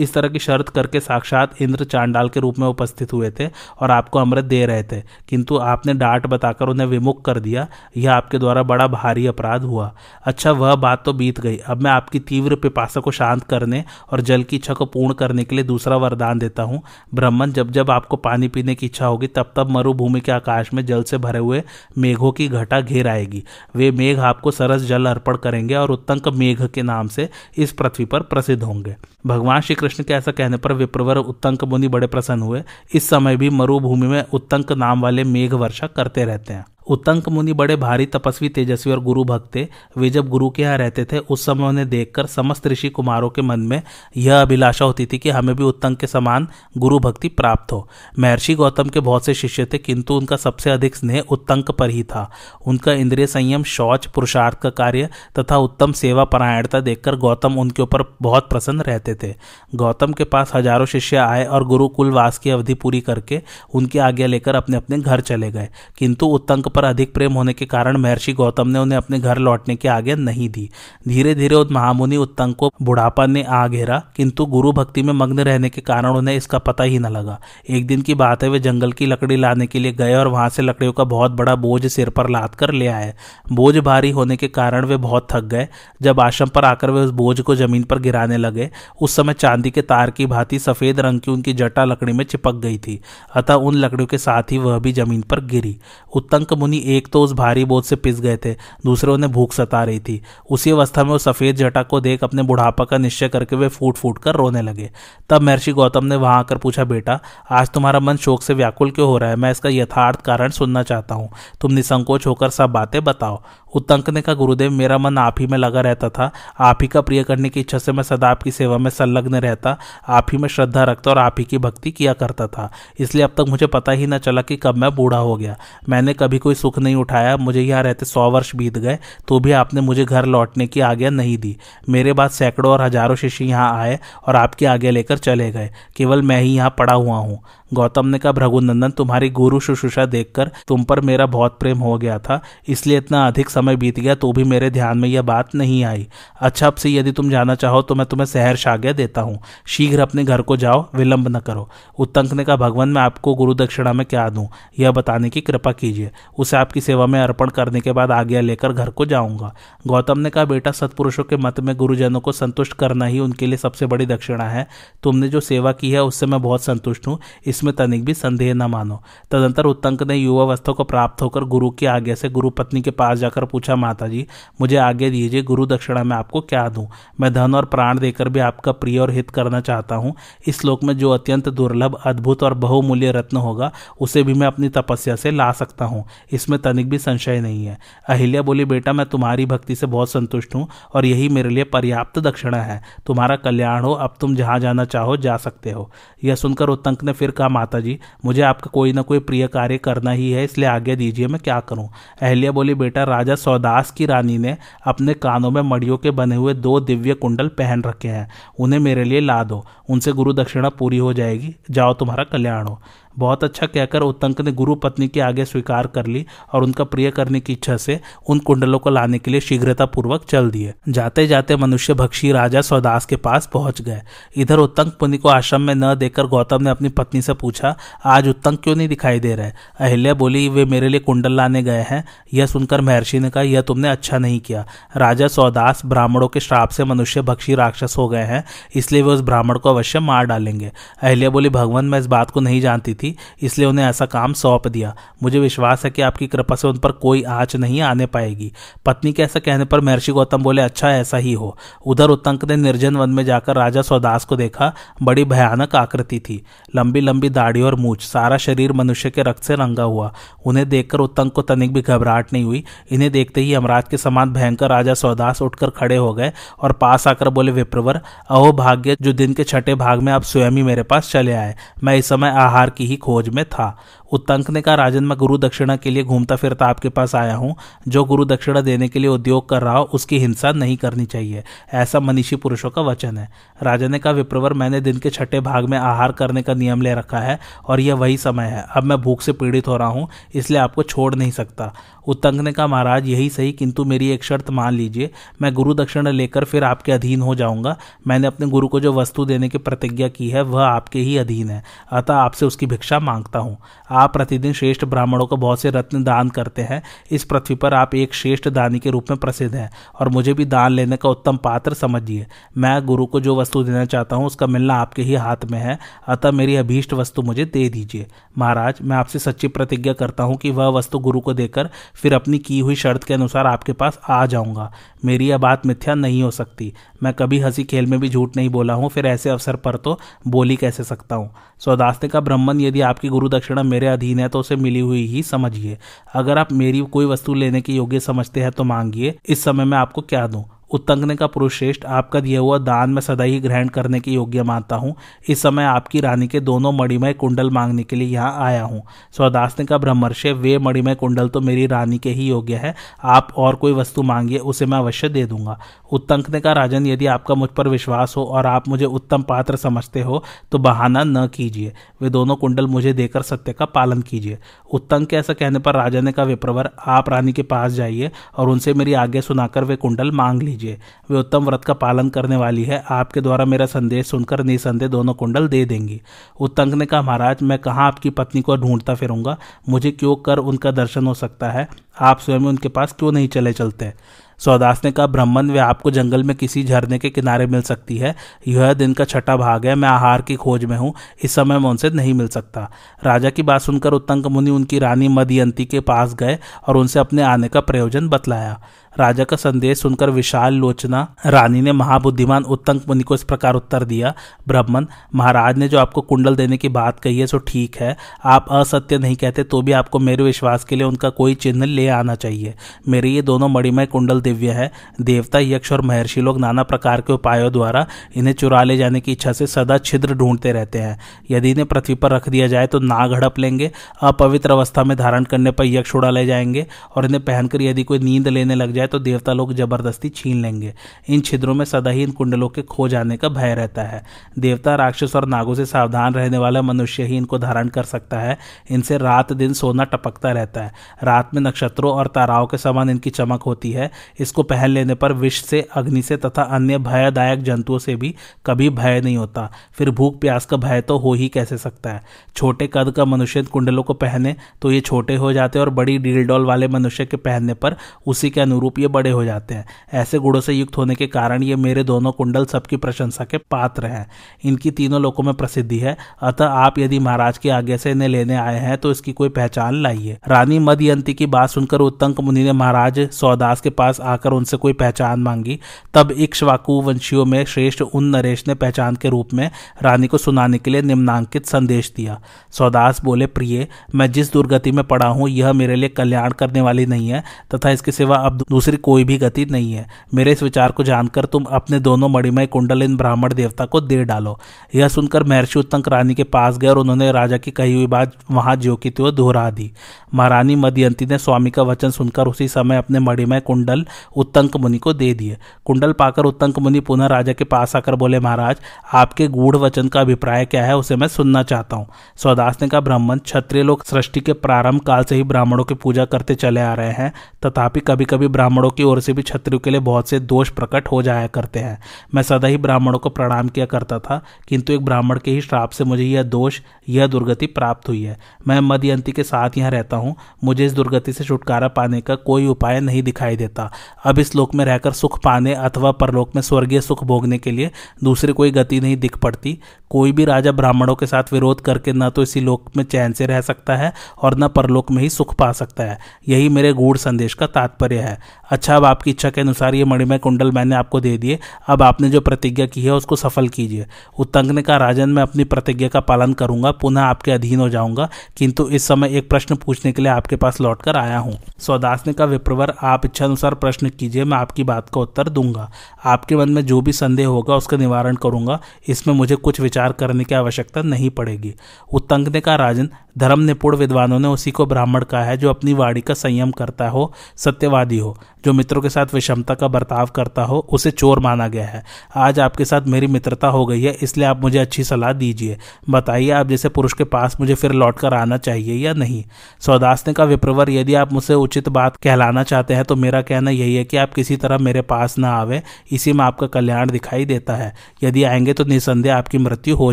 इस तरह की शर्त करके साक्षात इंद्र चांडाल के रूप में उपस्थित हुए थे और आपको अमृत दे रहे थे। किंतु आपने डांट बताकर उन्हें विमुख कर दिया। यह आपके द्वारा बड़ा भारी अपराध हुआ। अच्छा वह बात तो बीत गई। अब मैं आपकी तीव्र पिपासा को शांत करने और जल की इच्छा को पूर्ण करने के लिए दूसरा वरदान देता हूँ। ब्राह्मण, जब जब आपको पानी पीने की इच्छा होगी, तब तब मरुभूमि के आकाश में जल से भरे हुए मेघों की घटा घेर आएगी। वे मेघ आपको सरस जल अर्पण करेंगे और उत्तंक मेघ के नाम से इस पृथ्वी पर प्रसिद्ध होंगे। भगवान श्री कृष्ण के ऐसा कहने पर विप्रवर उत्तंक मुनि बड़े प्रसन्न हुए। इस समय भी मरुभूमि में उत्तंक नाम वाले मेघ वर्षा करते रहते हैं। उत्तंक मुनि बड़े भारी तपस्वी, तेजस्वी और गुरु भक्त थे। वे जब गुरु के यहाँ रहते थे, उस समय उन्हें देखकर समस्त ऋषि कुमारों के मन में यह अभिलाषा होती थी कि हमें भी उत्तंक के समान गुरु भक्ति प्राप्त हो। महर्षि गौतम के बहुत से शिष्य थे, किंतु उनका सबसे अधिक स्नेह उत्तंक पर ही था। उनका इंद्रिय संयम, शौच, पुरुषार्थ का कार्य तथा उत्तम सेवा परायणता देखकर गौतम उनके ऊपर बहुत प्रसन्न रहते थे। गौतम के पास हज़ारों शिष्य आए और गुरुकुल वास की अवधि पूरी करके उनकी आज्ञा लेकर अपने अपने घर चले गए। किंतु उत्तंक पर अधिक प्रेम होने के कारण महर्षि गौतम ने उन्हें अपने घर लौटने की आज्ञा नहीं दी। धीरे धीरे उस महामुनि उत्तंक को बुढ़ापा ने आ घेरा, किंतु गुरु भक्ति में मग्न रहने के कारण उन्हें इसका पता ही न लगा। एक दिन की बात है, वे जंगल की लकड़ी लाने के लिए गए और वहाँ से लकड़ियों का बहुत बड़ा बोझ सिर पर लाद कर ले आए। बोझ भारी होने के कारण वे बहुत थक गए। जब आश्रम पर आकर वे उस बोझ को ज़मीन पर गिराने लगे, उस समय चांदी के तार की भांति सफ़ेद रंग की उनकी जटा लकड़ी में चिपक गई थी, अतः उन लकड़ियों के साथ ही वह भी ज़मीन पर गिरी। उत्तंक मुनि एक तो उस भारी बोझ से पिस गए थे, दूसरे उन्हें भूख सता रही थी। उसी अवस्था में वो सफ़ेद जटा को देख अपने बुढ़ापा का निश्चय करके वे फूट फूट कर रोने लगे। तब महर्षि गौतम ने वहाँ आकर पूछा, बेटा, आज तुम्हारा मन शोक से व्याकुल क्यों हो रहा है? मैं इसका यथार्थ कारण सुनना चाहता हूँ। तुम निसंकोच होकर सब बातें बताओ। उत्तंक ने कहा गुरुदेव, मेरा मन आप ही में लगा रहता था। आप ही का प्रिय करने की इच्छा से मैं सदा आपकी सेवा में संलग्न रहता। आप ही में श्रद्धा रखता और आप ही की भक्ति किया करता था। इसलिए अब तक मुझे पता ही न चला कि कब मैं बूढ़ा हो गया। मैंने कभी कोई सुख नहीं उठाया, मुझे यहाँ रहते सौ वर्ष बीत गए तो भी आपने मुझे घर लौटने की आज्ञा नहीं दी। मेरे बाद सैकड़ों और हज़ारों शिष्य यहाँ आए और आपकी आज्ञा लेकर चले गए। केवल मैं ही यहाँ पड़ा हुआ हूँ। गौतम ने कहा भ्रघुनंदन तुम्हारी गुरु शुश्रूषा देखकर तुम पर मेरा बहुत प्रेम हो गया था। इसलिए इतना अधिक समय बीत गया तो भी मेरे ध्यान में यह बात नहीं आई। अच्छा अब से यदि तुम जाना चाहो तो मैं तुम्हें शहर शाग्या देता हूँ। शीघ्र अपने घर को जाओ, विलंब न करो। उत्तंक ने कहा, भगवान, मैं आपको गुरु दक्षिणा में क्या दूँ? यह बताने की कृपा कीजिए। उसे आपकी सेवा में अर्पण करने के बाद आज्ञा लेकर घर को जाऊँगा। गौतम ने कहा, बेटा, सत्पुरुषों के मत में गुरुजनों को संतुष्ट करना ही उनके लिए सबसे बड़ी दक्षिणा है। तुमने जो सेवा की है, उससे मैं बहुत संतुष्ट हूँ। इसमें तनिक भी संदेह न मानो। तदंतर उत्तंक ने युवावस्था को प्राप्त होकर गुरु की आज्ञा से गुरु पत्नी के पास जाकर पूछा माता जी मुझे आज्ञा दीजिए, गुरु दक्षिणा में आपको क्या दूँ? मैं धन और प्राण देकर भी आपका प्रिय और हित करना चाहता हूँ। इस श्लोक में जो अत्यंत दुर्लभ, अद्भुत और बहुमूल्य रत्न होगा, उसे भी मैं अपनी तपस्या से ला सकता हूँ। इसमें तनिक भी संशय नहीं है। अहिल्या बोली, बेटा, मैं तुम्हारी भक्ति से बहुत संतुष्ट हूँ और यही मेरे लिए पर्याप्त दक्षिणा है। तुम्हारा कल्याण हो, अब तुम जहाँ जाना चाहो, जा सकते हो। यह सुनकर उत्तंक ने फिर कहा माता जी मुझे आपका कोई ना कोई प्रिय कार्य करना ही है, इसलिए आज्ञा दीजिए मैं क्या करूँ? अहल्या बोली, बेटा, राजा सौदास की रानी ने अपने कानों में मड़ियों के बने हुए दो दिव्य कुंडल पहन रखे हैं। उन्हें मेरे लिए ला दो। उनसे गुरु दक्षिणा पूरी हो जाएगी। जाओ तुम्हारा कल्याण हो। बहुत अच्छा कहकर उत्तंक ने गुरु पत्नी के आगे स्वीकार कर ली और उनका प्रिय करने की इच्छा से उन कुंडलों को लाने के लिए शीघ्रता पूर्वक चल दिए। जाते जाते मनुष्य भक्षी राजा सौदास के पास पहुँच गए। इधर उत्तंक मुनि को आश्रम में न देकर गौतम ने अपनी पत्नी से पूछा, आज उत्तंक क्यों नहीं दिखाई दे रहे? अहिल्या बोली, वे मेरे लिए कुंडल लाने गए हैं। यह सुनकर महर्षि ने कहा, यह तुमने अच्छा नहीं किया। राजा सौदास ब्राह्मणों के श्राप से मनुष्य भक्षी राक्षस हो गए हैं, इसलिए वे उस ब्राह्मण को अवश्य मार डालेंगे। अहिल्या बोली, भगवान, मैं इस बात को नहीं जानती थी। थी, इसलिए उन्हें ऐसा काम सौंप दिया। मुझे विश्वास है कि आपकी कृपा से उन पर कोई आँच नहीं आने पाएगी। पत्नी के ऐसा कहने पर महर्षि गौतम बोले अच्छा ऐसा ही हो। उधर उत्तंक ने निर्जन वन में जाकर राजा सौदास को देखा, बड़ी भयानक आकृति थी। लंबी लंबी दाढ़ी और मूछ, सारा शरीर मनुष्य के रक्त से रंगा हुआ। उन्हें देखकर उत्तंक को तनिक भी घबराहट नहीं हुई। इन्हें देखते ही यमराज के समान भयंकर राजा सौदास उठकर खड़े हो गए और पास आकर बोले, विप्रवर, अहो भाग्य, जो दिन के छठे भाग में आप स्वयं ही मेरे पास चले आए। मैं इस समय आहार की ही खोज में था। उत्तंक ने कहा राजन, मैं गुरु दक्षिणा के लिए घूमता फिरता आपके पास आया हूँ। जो गुरु दक्षिणा देने के लिए उद्योग कर रहा हो, उसकी हिंसा नहीं करनी चाहिए। ऐसा मनीषी पुरुषों का वचन है। राजा ने कहा, विप्रवर, मैंने दिन के छठे भाग में आहार करने का नियम ले रखा है और यह वही समय है। अब मैं भूख से पीड़ित हो रहा हूँ, इसलिए आपको छोड़ नहीं सकता उत्तंक ने कहा महाराज, यही सही, किंतु मेरी एक शर्त मान लीजिए। मैं गुरु दक्षिणा लेकर फिर आपके अधीन हो जाऊँगा। मैंने अपने गुरु को जो वस्तु देने की प्रतिज्ञा की है, वह आपके ही अधीन है। अतः आपसे उसकी भिक्षा माँगता हूँ। आप प्रतिदिन श्रेष्ठ ब्राह्मणों को बहुत से रत्न दान करते हैं। इस पृथ्वी पर आप एक श्रेष्ठ दानी के रूप में प्रसिद्ध हैं और मुझे भी दान लेने का उत्तम पात्र समझिए। मैं गुरु को जो वस्तु देना चाहता हूँ, उसका मिलना आपके ही हाथ में है। अतः मेरी अभीष्ट वस्तु मुझे दे दीजिए। महाराज, मैं आपसे सच्ची प्रतिज्ञा करता हूँ कि वह वस्तु गुरु को देकर फिर अपनी की हुई शर्त के अनुसार आपके पास आ जाऊँगा। मेरी यह बात मिथ्या नहीं हो सकती। मैं कभी हँसी खेल में भी झूठ नहीं बोला हूँ, फिर ऐसे अवसर पर तो बोली कैसे सकता हूँ? सौदास ने कहा ब्रह्मन यदि आपकी गुरु दक्षिणा मेरे अधीन है तो उसे मिली हुई ही समझिए। अगर आप मेरी कोई वस्तु लेने के योग्य समझते हैं तो मांगिए। इस समय मैं आपको क्या दूँ? उत्तंगने का पुरुष श्रेष्ठ आपका दिया हुआ दान में सदा ही ग्रहण करने के योग्य मानता हूँ। इस समय आपकी रानी के दोनों मणिमय कुंडल मांगने के लिए यहाँ आया हूँ। स्वदासने का ब्रह्मर्षे, वे मणिमय कुंडल तो मेरी रानी के ही योग्य है। आप और कोई वस्तु मांगिए, उसे मैं अवश्य दे दूँगा उत्तंकने का राजन, यदि आपका मुझ पर विश्वास हो और आप मुझे उत्तम पात्र समझते हो तो बहाना न कीजिए। वे दोनों कुंडल मुझे देकर सत्य का पालन कीजिए उत्तंक के ऐसा कहने पर राजा ने कहा, विप्रवर, आप रानी के पास जाइए और उनसे मेरी आज्ञा सुनाकर वे कुंडल मांग लीजिए। लीजिए वे उत्तम व्रत का पालन करने वाली है। आपके द्वारा मेरा संदेश सुनकर निसंदेह दोनों कुंडल दे देंगी। उत्तंग ने कहा, महाराज, मैं कहाँ आपकी पत्नी को ढूंढता फिरूँगा? मुझे क्यों कर उनका दर्शन हो सकता है? आप स्वयं उनके पास क्यों नहीं चले चलते? सौदास ने कहा ब्राह्मण वे आपको जंगल में किसी झरने के किनारे मिल सकती है। यह दिन का छठा भाग है। मैं आहार की खोज में हूँ। इस समय मैं उनसे नहीं मिल सकता। राजा की बात सुनकर उत्तंक मुनि उनकी रानी मदयंती के पास गए और उनसे अपने आने का प्रयोजन बतलाया। राजा का संदेश सुनकर विशाल लोचना रानी ने महाबुद्धिमान उत्तंक मुनि को इस प्रकार उत्तर दिया ब्राह्मण महाराज ने जो आपको कुंडल देने की बात कही है, सो ठीक है। आप असत्य नहीं कहते तो भी आपको मेरे विश्वास के लिए उनका कोई चिन्ह ले आना चाहिए। मेरे ये दोनों मणिमय कुंडल दिव्य है। देवता, यक्ष और महर्षि लोग नाना प्रकार के उपायों द्वारा इन्हें चुरा ले जाने की इच्छा से सदा छिद्र ढूंढते रहते हैं। यदि इन्हें पृथ्वी पर रख दिया जाए तो नाग हड़प लेंगे, अपवित्र अवस्था में धारण करने पर यक्ष उड़ा ले जाएँगे, और इन्हें पहनकर यदि कोई नींद लेने लग जाए तो देवता लोग ज़बरदस्ती छीन लेंगे। इन छिद्रों में सदा ही इन कुंडलों के खो जाने का भय रहता है। देवता, राक्षस और नागों से सावधान रहने वाला मनुष्य ही इनको धारण कर सकता है। इनसे रात दिन सोना टपकता रहता है। रात में नक्षत्रों और ताराओं के समान इनकी चमक होती है। इसको पहन लेने पर विष से, अग्नि से तथा अन्य भयदायक जंतुओं से भी कभी भय नहीं होता। फिर भूख प्यास का भय तो हो ही कैसे सकता है? छोटे कद का मनुष्य कुंडलों को पहने तो ये छोटे हो जाते और बड़ी डील डॉल वाले मनुष्य के पहनने पर उसी के अनुरूप ये बड़े हो जाते हैं। ऐसे गुणों से युक्त होने के कारण ये मेरे दोनों कुंडल सबकी प्रशंसा के पात्र हैं। इनकी तीनों लोगों में प्रसिद्धि है। अतः आप यदि महाराज की आज्ञा से इन्हें लेने आए हैं तो इसकी कोई पहचान लाइए। रानी मदयंती की बात सुनकर उत्तंक मुनि ने महाराज सौदास के पास आकर उनसे कोई पहचान मांगी। तब इक्ष्वाकु वंशियों में श्रेष्ठ उन नरेश ने पहचान के रूप में रानी को सुनाने के लिए निम्नांकित संदेश दिया। सौदास बोले, प्रिय, मैं जिस दुर्गति में पड़ा हूँ, यह मेरे लिए कल्याण करने वाली नहीं है, तथा इसके सिवा अब दूसरी कोई भी गति नहीं है। मेरे इस विचार को जानकर तुम अपने दोनों मणिमय कुंडल इन ब्राह्मण देवता को दे डालो। यह सुनकर महर्षि उत्तंक रानी के पास गए और उन्होंने राजा की कही हुई बात वहाँ ज्यो की त्यो दोहरा दी। महारानी मदयंती ने स्वामी का वचन सुनकर उसी समय अपने मणिमय कुंडल उत्तंक मुनि को दे दिए। कुंडल पाकर उत्तंक मुनि पुनः राजा के पास आकर बोले, महाराज, आपके गूढ़ वचन का अभिप्राय क्या है, उसे मैं सुनना चाहता हूँ। सौदास ने कहा, ब्राह्मण, क्षत्रिय लोग सृष्टि के प्रारंभ काल से ही ब्राह्मणों की पूजा करते चले आ रहे हैं, तथापि कभी कभी ब्राह्मणों की ओर से भी क्षत्रियों के लिए बहुत से दोष प्रकट हो जाया करते हैं। मैं सदा ही ब्राह्मणों को प्रणाम किया करता था, किंतु एक ब्राह्मण के ही श्राप से मुझे यह दोष, यह दुर्गति प्राप्त हुई है। मैं मदयंती के साथ यहाँ रहता हूँ, मुझे इस दुर्गति से छुटकारा पाने का कोई उपाय नहीं दिखाई देता। अब इस लोक में रहकर सुख पाने अथवा परलोक में स्वर्गीय सुख भोगने के लिए दूसरी कोई गति नहीं दिख पड़ती। कोई भी राजा ब्राह्मणों के साथ विरोध करके न तो इसी लोक में चैन से रह सकता है और न परलोक में ही सुख पा सकता है। यही मेरे गूढ़ संदेश का तात्पर्य है। अच्छा अब आपकी इच्छा के अनुसार ये मणिमय कुंडल मैंने आपको दे दिए। अब आपने जो प्रतिज्ञा की है, उसको सफल कीजिए। उत्तंग ने कहा राजन, मैं अपनी प्रतिज्ञा का पालन करूँगा, पुनः आपके अधीन हो जाऊँगा। किंतु इस समय एक प्रश्न पूछने के लिए आपके पास लौट कर आया हूँ। सौदास ने कहा विप्रवर, आप इच्छा अनुसार प्रश्न कीजिए, मैं आपकी बात का उत्तर दूँगा। आपके मन में जो भी संदेह होगा, उसका निवारण करूँगा। इसमें मुझे कुछ विचार करने की आवश्यकता नहीं पड़ेगी। उत्तंग ने कहा राजन धर्म निपुण विद्वानों ने उसी को ब्राह्मण कहा है, जो अपनी वाणी का संयम करता हो, सत्यवादी हो, जो मित्रों के साथ विषमता का बर्ताव करता हो, उसे चोर माना गया है। आज आपके साथ मेरी मित्रता हो गई है, इसलिए आप मुझे अच्छी सलाह दीजिए। बताइए, आप जैसे पुरुष के पास मुझे फिर लौट कर आना चाहिए या नहीं? सौदास ने कहा विप्रवर, यदि आप मुझसे उचित बात कहलाना चाहते हैं तो मेरा कहना यही है कि आप किसी तरह मेरे पास ना आवे, इसी में आपका कल्याण दिखाई देता है। यदि आएँगे तो निसंदेह आपकी मृत्यु हो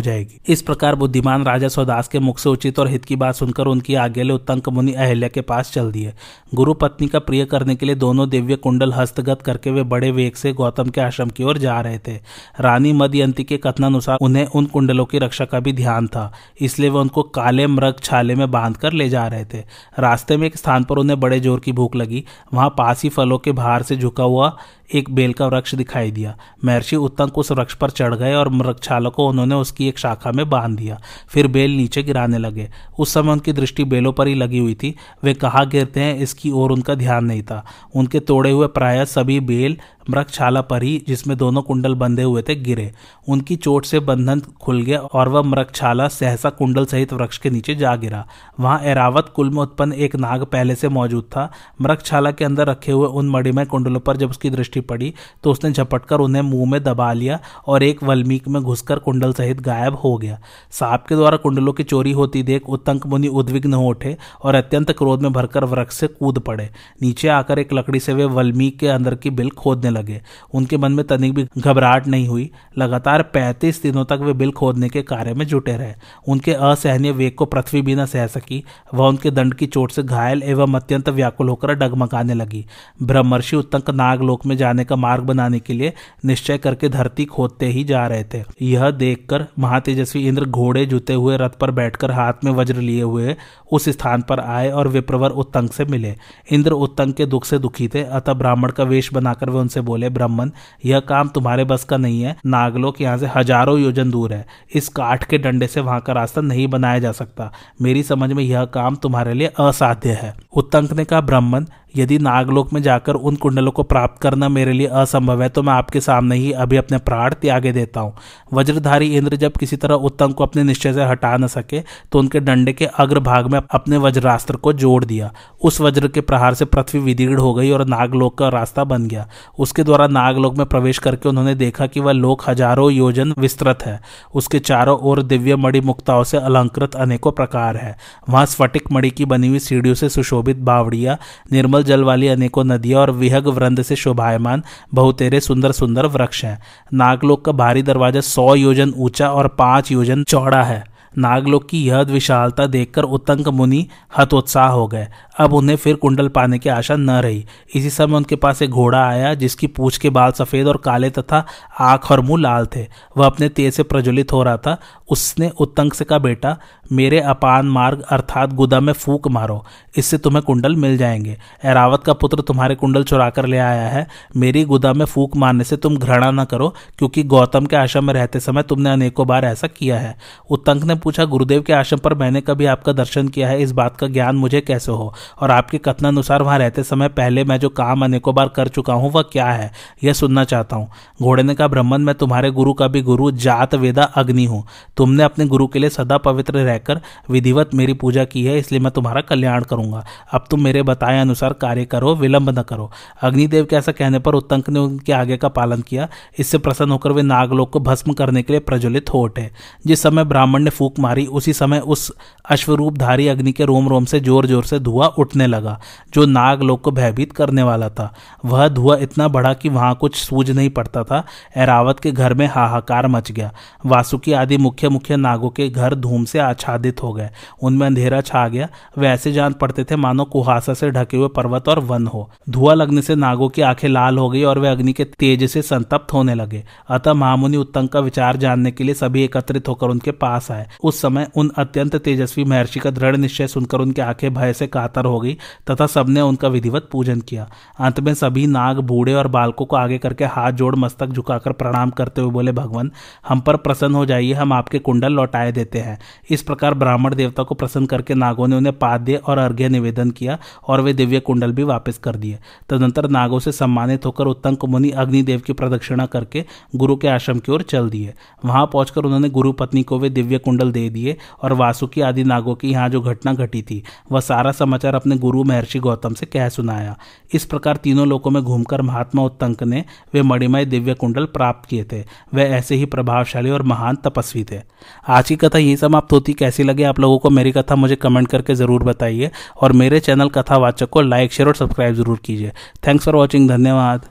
जाएगी। इस प्रकार बुद्धिमान राजा सौदास के मुख से उचित और हित की बात सुनकर उनकी आज्ञा ले उत्तंक मुनि अहल्या के पास चल दिए। गुरु पत्नी का प्रिय करने के लिए दोनों दिव्य कुंडल हस्तगत करके वे बड़े वेग से गौतम के आश्रम की ओर जा रहे थे। रानी मदयंती के कथनानुसार उन्हें उन कुंडलों की रक्षा का भी ध्यान था, इसलिए वे उनको काले मृग छाले में बाँध कर ले जा रहे थे। रास्ते में एक स्थान पर उन्हें बड़े ज़ोर की भूख लगी। वहाँ पास ही फलों के भार से झुका हुआ एक बेल का वृक्ष दिखाई दिया। महर्षि उत्तंक उस वृक्ष पर चढ़ गए और मृगछालों को उन्होंने उसकी एक शाखा में बाँध दिया। फिर बेल नीचे गिराने लगे। उस समय उनकी दृष्टि बेलों पर ही लगी हुई थी। वे कहा गिरते हैं, इसकी ओर उनका ध्यान नहीं था। उनके तोड़े हुए प्राय सभी बेल मृगशाला पर ही, जिसमें दोनों कुंडल बंधे हुए थे, गिरे। उनकी चोट से बंधन खुल गया और वह मृगशाला सहसा कुंडल सहित वृक्ष के नीचे जा गिरा। वहाँ एरावत कुल में उत्पन्न एक नाग पहले से मौजूद था। मृगशाला के अंदर रखे हुए उन मणिमय कुंडलों पर जब उसकी दृष्टि पड़ी तो उसने झपटकर उन्हें मुँह में दबा लिया और एक वल्मीक में घुसकर कुंडल सहित गायब हो गया। सांप के द्वारा कुंडलों की चोरी होती देख उत्तंक मुनि उद्विग्न हो उठे और अत्यंत क्रोध में भरकर वृक्ष से कूद पड़े। नीचे आकर एक लकड़ी से वे वल्मीक के अंदर की बिल खोदने लगे। उनके मन में तनिक भी घबराहट नहीं हुई। लगातार पैंतीस दिनों तक वे बिल खोदने के कार्य में जुटे रहे। उनके असहनीय वेग को पृथ्वी भी न सह सकी। वह उनके दंड की चोट से घायल एवं अत्यंत व्याकुल होकर डगमगाने लगी। ब्रह्मर्षि उत्तंक नागलोक में जाने का मार्ग बनाने के लिए निश्चय करके धरती खोदते ही जा रहे थे। यह देखकर महातेजस्वी इंद्र घोड़े जुते हुए रथ पर बैठकर हाथ में वज्र लिए हुए उस स्थान पर आए और विप्रवर उत्तंक से मिले। इंद्र उत्तंक के दुख से दुखी थे। अतः ब्राह्मण का वेश बनाकर वे उनसे बोले, ब्राह्मण, यह काम तुम्हारे बस का नहीं है। नागलोक यहाँ से हज़ारों योजन दूर है। इस काठ के डंडे से वहाँ का रास्ता नहीं बनाया जा सकता। मेरी समझ में यह काम तुम्हारे लिए असाध्य है। उत्तंक ने कहा, ब्राह्मण यदि नागलोक में जाकर उन कुंडलों को प्राप्त करना मेरे लिए असंभव है तो मैं आपके सामने ही अभी अपने प्राण त्यागे देता हूँ। वज्रधारी इंद्र जब किसी तरह उत्तम को अपने निश्चय से हटा न सके तो उनके डंडे के अग्रभाग में अपने वज्रास्त्र को जोड़ दिया। उस वज्र के प्रहार से पृथ्वी विदीर्ण हो गई और नागलोक का रास्ता बन गया। उसके द्वारा नागलोक में प्रवेश करके उन्होंने देखा कि वह लोक हज़ारों योजन विस्तृत है। उसके चारों ओर दिव्य मणि मुक्ताओं से अलंकृत अनेकों प्रकार है। वहाँ स्फटिक मणि की बनी हुई सीढ़ियों से सुशोभित बावड़िया, निर्मल जल वाली अनेकों नदियाँ और विहग वृंद से शोभायमान बहुतेरे सुंदर सुंदर वृक्ष हैं। नागलोक का भारी दरवाज़ा सौ योजन ऊँचा और पाँच योजन चौड़ा है। नागलोक की यह विशालता देखकर उत्तंक मुनि हतोत्साह हो गए। अब उन्हें फिर कुंडल पाने की आशा न रही। इसी समय उनके पास एक घोड़ा आया, जिसकी पूछ के बाल सफ़ेद और काले तथा आँख और मुँह लाल थे। वह अपने तेज से प्रज्वलित हो रहा था। उसने उत्तंक से कहा, बेटा, मेरे अपान मार्ग अर्थात गुदा में फूक मारो। इससे तुम्हें कुंडल मिल जाएँगे। एरावत का पुत्र तुम्हारे कुंडल चुरा कर ले आया है। मेरी गुदा में फूक मारने से तुम घृणा न करो, क्योंकि गौतम के आश्रम में रहते समय तुमने अनेकों बार ऐसा किया है। उत्तंक ने पूछा, गुरुदेव के आश्रम पर मैंने कभी आपका दर्शन किया है? इस बात का ज्ञान मुझे कैसे हो? और आपके कथनानुसार वहाँ रहते समय पहले मैं जो काम अनेकों बार कर चुका हूँ, वह क्या है? यह सुनना चाहता हूँ। घोड़े ने कहा ब्रह्मन मैं तुम्हारे गुरु का भी गुरु, जात, वेदा, अग्नि हूँ। तुमने अपने गुरु के लिए सदा पवित्र रहकर विधिवत मेरी पूजा की है, इसलिए मैं तुम्हारा कल्याण करूँगा। अब तुम मेरे बताए अनुसार कार्य करो, विलंब न करो। अग्निदेव के ऐसा कहने पर उत्तंक ने उनके आगे का पालन किया। इससे प्रसन्न होकर वे नागलोक को भस्म करने के लिए प्रज्वलित हो उठे। जिस समय ब्राह्मण ने फूक मारी। उसी समय उस अश्वरूपधारी अग्नि के रोम रोम से ज़ोर ज़ोर से धुआँ उठने लगा, जो नागलोक को भयभीत करने वाला था। वह धुआँ इतना बढ़ा कि वहाँ कुछ सूझ नहीं पड़ता था। एरावत के घर में हाहाकार मच गया। वासुकी आदि मुख्य मुख्य नागों के घर धूम से आच्छादित हो गए। उनमें अंधेरा छा गया। वे ऐसे जान पड़ते थे मानो कुहासा से ढके हुए पर्वत और वन हो। धुआँ लगने से नागों की आँखें लाल हो गई और वे अग्नि के तेज से संतप्त होने लगे। अतः महामुनि उत्तंग का विचार जानने के लिए सभी एकत्रित होकर उनके पास आए। उस समय उन अत्यंत तेजस्वी महर्षि का दृढ़ निश्चय सुनकर उनकी आँखें भय से कातर हो गई, तथा सबने उनका विधिवत पूजन किया। अंत में सभी नाग, बूढ़े और बालकों को आगे करके हाथ जोड़ मस्तक झुकाकर प्रणाम करते हुए बोले, भगवान, हम पर प्रसन्न हो जाइए, हम आपके कुंडल लौटाए देते हैं। इस प्रकार ब्राह्मण देवता को प्रसन्न करके नागों ने उन्हें पाद्य और अर्घ्य निवेदन किया और वे दिव्य कुंडल भी वापस कर दिए। तदंतर नागों से सम्मानित होकर उत्तंक मुनि अग्निदेव की प्रदक्षिणा करके गुरु के आश्रम की ओर चल दिए। वहाँ पहुंचकर उन्होंने गुरु पत्नी को वे दिव्य कुंडल दे दिए और वासुकी आदि नागों की यहाँ जो घटना घटी थी, वह सारा समाचार अपने गुरु महर्षि गौतम से कह सुनाया। इस प्रकार तीनों लोकों में घूमकर महात्मा उत्तंक ने वे मणिमय दिव्य कुंडल प्राप्त किए थे। वे ऐसे ही प्रभावशाली और महान तपस्वी थे। आज की कथा यही समाप्त होती। कैसी लगी आप लोगों को मेरी कथा, मुझे कमेंट करके ज़रूर बताइए। और मेरे चैनल कथावाचक को लाइक, शेयर और सब्सक्राइब ज़रूर कीजिए। थैंक्स फॉर वॉचिंग, धन्यवाद।